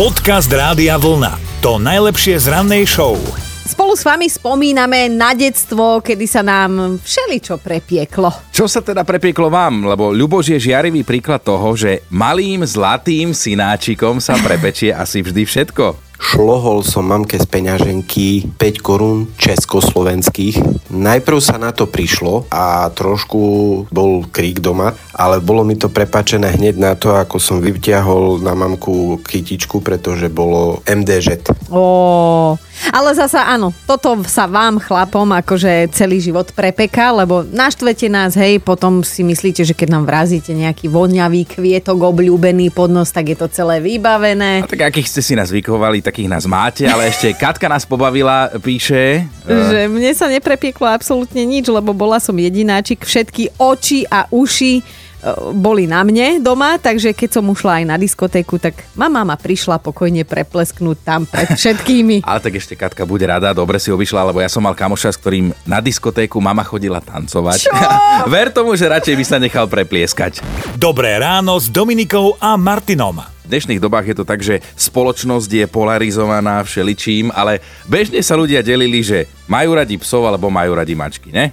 Podcast Rádia Vlna. To najlepšie z rannej show. Spolu s vami spomíname na detstvo, kedy sa nám všeličo prepieklo. Čo sa teda prepieklo vám? Lebo Ľuboš je žiarivý príklad toho, že malým zlatým synáčikom sa prepečie asi vždy všetko. Šlohol som mamke z peňaženky 5 korún československých. Najprv sa na to prišlo a trošku bol krík doma, ale bolo mi to prepačené hneď na to, ako som vyťahol na mamku kytičku, pretože bolo MDŽ. Ó, ale zasa áno, toto sa vám chlapom akože celý život prepeká, lebo naštvete nás, hej, potom si myslíte, že keď nám vrazíte nejaký voňavý kvietok obľúbený pod nos, tak je to celé vybavené. A tak akých ste si nás vykovali, takých nás máte, ale ešte Katka nás pobavila, píše... Že mne sa neprepieklo absolútne nič, lebo bola som jedináčik, všetky oči a uši E, boli na mne doma, takže keď som ušla aj na diskotéku, tak mama ma prišla pokojne preplesknúť tam pred všetkými. Ale tak ešte Katka bude rada, dobre si obišla, lebo ja som mal kamoša, s ktorým na diskotéku mama chodila tancovať. Čo? Ver tomu, že radšej by sa nechal preplieskať. Dobré ráno s Dominikou a Martinom. V dnešných dobách je to tak, že spoločnosť je polarizovaná všeličím, ale bežne sa ľudia delili, že majú radi psov alebo majú radi mačky, ne?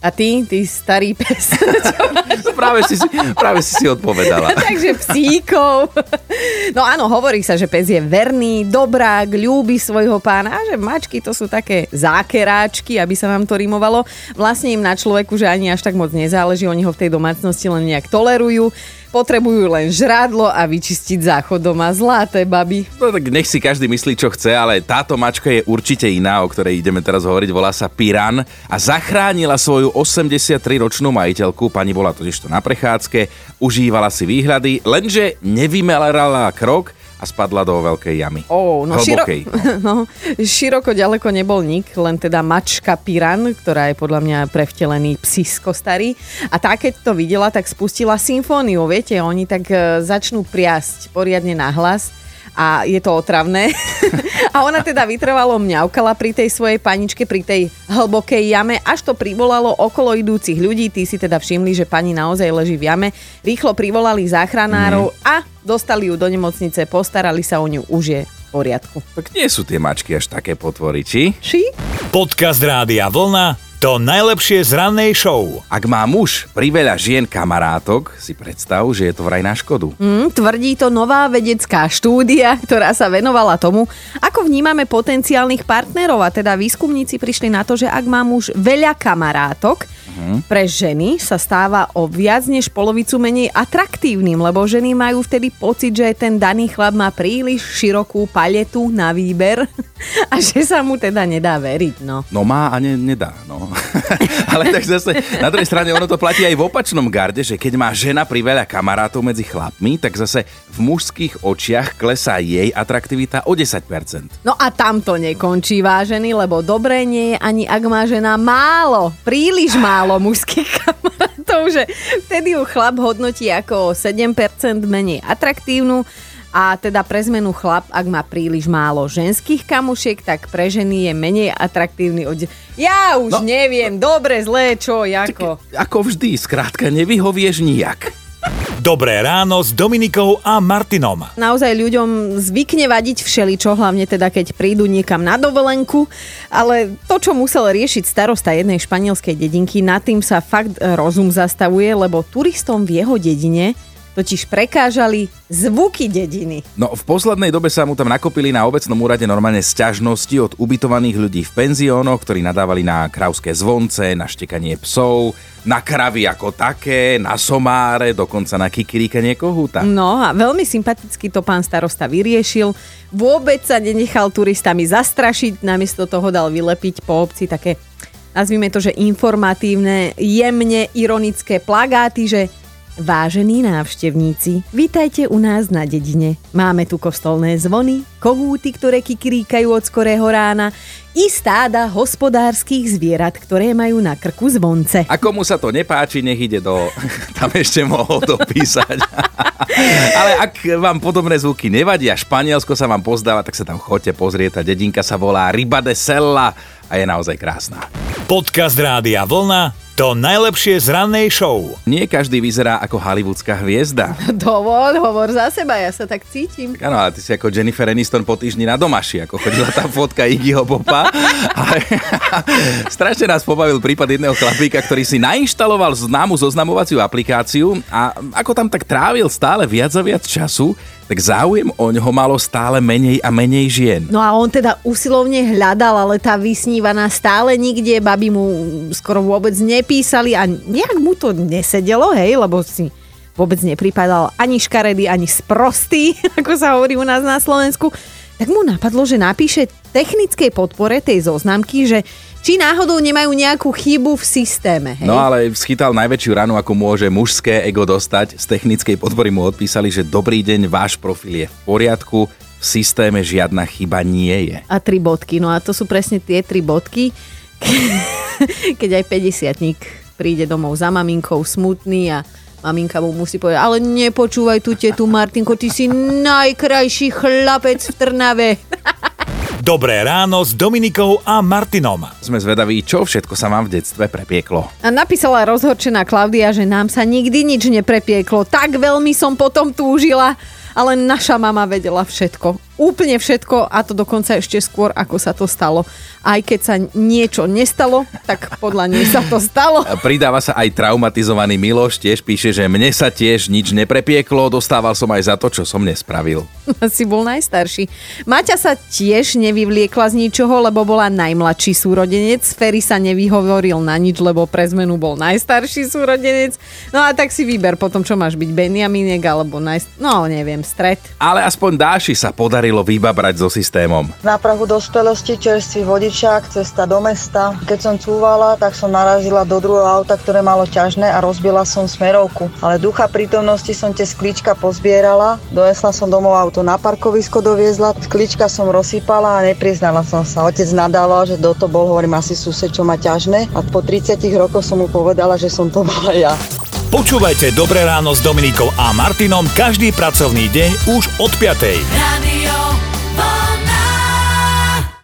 A ty, ty starý pes, práve, si, práve si si odpovedala. Takže psíkov. No áno, hovorí sa, že pes je verný, dobrák, ľúbi svojho pána a že mačky to sú také zákeráčky, aby sa vám to rimovalo. Vlastne im na človeku, že ani až tak moc nezáleží, oni ho v tej domácnosti len nejak tolerujú potrebujú len žrádlo a vyčistiť záchod doma. Zlaté baby. No tak nech si každý myslí, čo chce, ale táto mačka je určite iná, o ktorej ideme teraz hovoriť. Volá sa Piran a zachránila svoju 83-ročnú majiteľku. Pani bola totiž to na prechádzke, užívala si výhľady, lenže nevymelerala krok a spadla do veľkej jamy. Oh, no, Hlbokej. Širo... no, široko ďaleko nebol nik, len teda mačka Piran, ktorá je podľa mňa prevtelený psisko starý. A tá, keď to videla, tak spustila symfóniu, viete, oni tak e, začnú priasť poriadne na hlas a je to otravné. a ona teda vytrvalo mňaukala pri tej svojej paničke, pri tej hlbokej jame, až to privolalo okolo idúcich ľudí. Tí si teda všimli, že pani naozaj leží v jame. Rýchlo privolali záchranárov mm. a dostali ju do nemocnice, postarali sa o ňu, už je v poriadku. Tak nie sú tie mačky až také potvory, či? Či? Podcast Rádia Vlna to najlepšie z rannej show. Ak má muž priveľa žien kamarátok, si predstav, že je to vraj na škodu. Mm, tvrdí to nová vedecká štúdia, ktorá sa venovala tomu, ako vnímame potenciálnych partnerov. A teda výskumníci prišli na to, že ak má muž veľa kamarátok, uh-huh. pre ženy sa stáva o viac než polovicu menej atraktívnym, lebo ženy majú vtedy pocit, že ten daný chlap má príliš širokú paletu na výber a že sa mu teda nedá veriť. No, no má a ne, nedá. No. Ale tak zase na druhej strane ono to platí aj v opačnom garde, že keď má žena priveľa kamarátov medzi chlapmi, tak zase v mužských očiach klesá jej atraktivita o 10%. No a tam to nekončí, vážený, lebo dobre nie je ani ak má žena málo, príliš málo mužských kamarátov, že vtedy ju chlap hodnotí ako 7% menej atraktívnu a teda pre zmenu chlap, ak má príliš málo ženských kamušiek, tak pre ženy je menej atraktívny od... Ja už no, neviem, dobre, zlé, čo, ako. Tak, ako vždy, skrátka, nevyhovieš nijak. Dobré ráno s Dominikou a Martinom. Naozaj ľuďom zvykne vadiť všeličo, hlavne teda keď prídu niekam na dovolenku, ale to, čo musel riešiť starosta jednej španielskej dedinky, nad tým sa fakt rozum zastavuje, lebo turistom v jeho dedine totiž prekážali zvuky dediny. No v poslednej dobe sa mu tam nakopili na obecnom úrade normálne sťažnosti od ubytovaných ľudí v penziónoch, ktorí nadávali na krauské zvonce, na štekanie psov, na kravy ako také, na somáre, dokonca na kikiríkanie kohúta. No a veľmi sympaticky to pán starosta vyriešil. Vôbec sa nenechal turistami zastrašiť, namiesto toho dal vylepiť po obci také nazvime to, že informatívne, jemne ironické plagáty, že Vážení návštevníci, vítajte u nás na dedine. Máme tu kostolné zvony, kohúty, ktoré kikríkajú od skorého rána, i stáda hospodárskych zvierat, ktoré majú na krku zvonce. A komu sa to nepáči, nech ide do... Tam ešte mohol dopísať. Ale ak vám podobné zvuky nevadia, Španielsko sa vám pozdáva, tak sa tam chodte pozrieť. Tá dedinka sa volá Riba de Sella a je naozaj krásna. Podcast Rádia Vlna To najlepšie z rannej show. Nie každý vyzerá ako hollywoodská hviezda. Dovol, hovor za seba, ja sa tak cítim. Áno, ale ty si ako Jennifer Aniston po týždni na domaši, ako chodila tá fotka Iggyho Popa. Ale strašne nás pobavil prípad jedného chlapíka, ktorý si nainštaloval známu zoznamovaciu aplikáciu a ako tam tak trávil stále viac a viac času, tak záujem o ňoho malo stále menej a menej žien. No a on teda usilovne hľadal, ale tá vysnívaná stále nikde, baby mu skoro vôbec nepísali a nejak mu to nesedelo, hej, lebo si vôbec nepripadal ani škaredý, ani sprostý, ako sa hovorí u nás na Slovensku. Tak mu napadlo, že napíše technickej podpore tej zoznamky, že či náhodou nemajú nejakú chybu v systéme. Hej? No ale schytal najväčšiu ranu, ako môže mužské ego dostať. Z technickej podpory mu odpísali, že dobrý deň, váš profil je v poriadku, v systéme žiadna chyba nie je. A tri bodky, no a to sú presne tie tri bodky, keď aj 50 príde domov za maminkou smutný a maminka mu musí povedať, ale nepočúvaj tu tetu Martinko, ty si najkrajší chlapec v Trnave. Dobré ráno s Dominikou a Martinom. Sme zvedaví, čo všetko sa vám v detstve prepieklo. A napísala rozhorčená Klaudia, že nám sa nikdy nič neprepieklo. Tak veľmi som potom túžila, ale naša mama vedela všetko úplne všetko a to dokonca ešte skôr, ako sa to stalo. Aj keď sa niečo nestalo, tak podľa nej sa to stalo. Pridáva sa aj traumatizovaný Miloš, tiež píše, že mne sa tiež nič neprepieklo, dostával som aj za to, čo som nespravil. si bol najstarší. Maťa sa tiež nevyvliekla z ničoho, lebo bola najmladší súrodenec. Ferry sa nevyhovoril na nič, lebo pre zmenu bol najstarší súrodenec. No a tak si vyber potom, čo máš byť Benjaminek alebo najst... No neviem, stred. Ale aspoň Dáši sa podarí podarilo vybabrať so systémom. Na prahu dospelosti čerstvý vodičák, cesta do mesta. Keď som cúvala, tak som narazila do druhého auta, ktoré malo ťažné a rozbila som smerovku. Ale ducha prítomnosti som tie sklíčka pozbierala, donesla som domov auto na parkovisko doviezla, sklíčka som rozsypala a nepriznala som sa. Otec nadával, že do to bol, hovorím, asi sused, čo má ťažné a po 30 rokoch som mu povedala, že som to bola ja. Počúvajte Dobré ráno s Dominikou a Martinom každý pracovný deň už od 5. Rádio.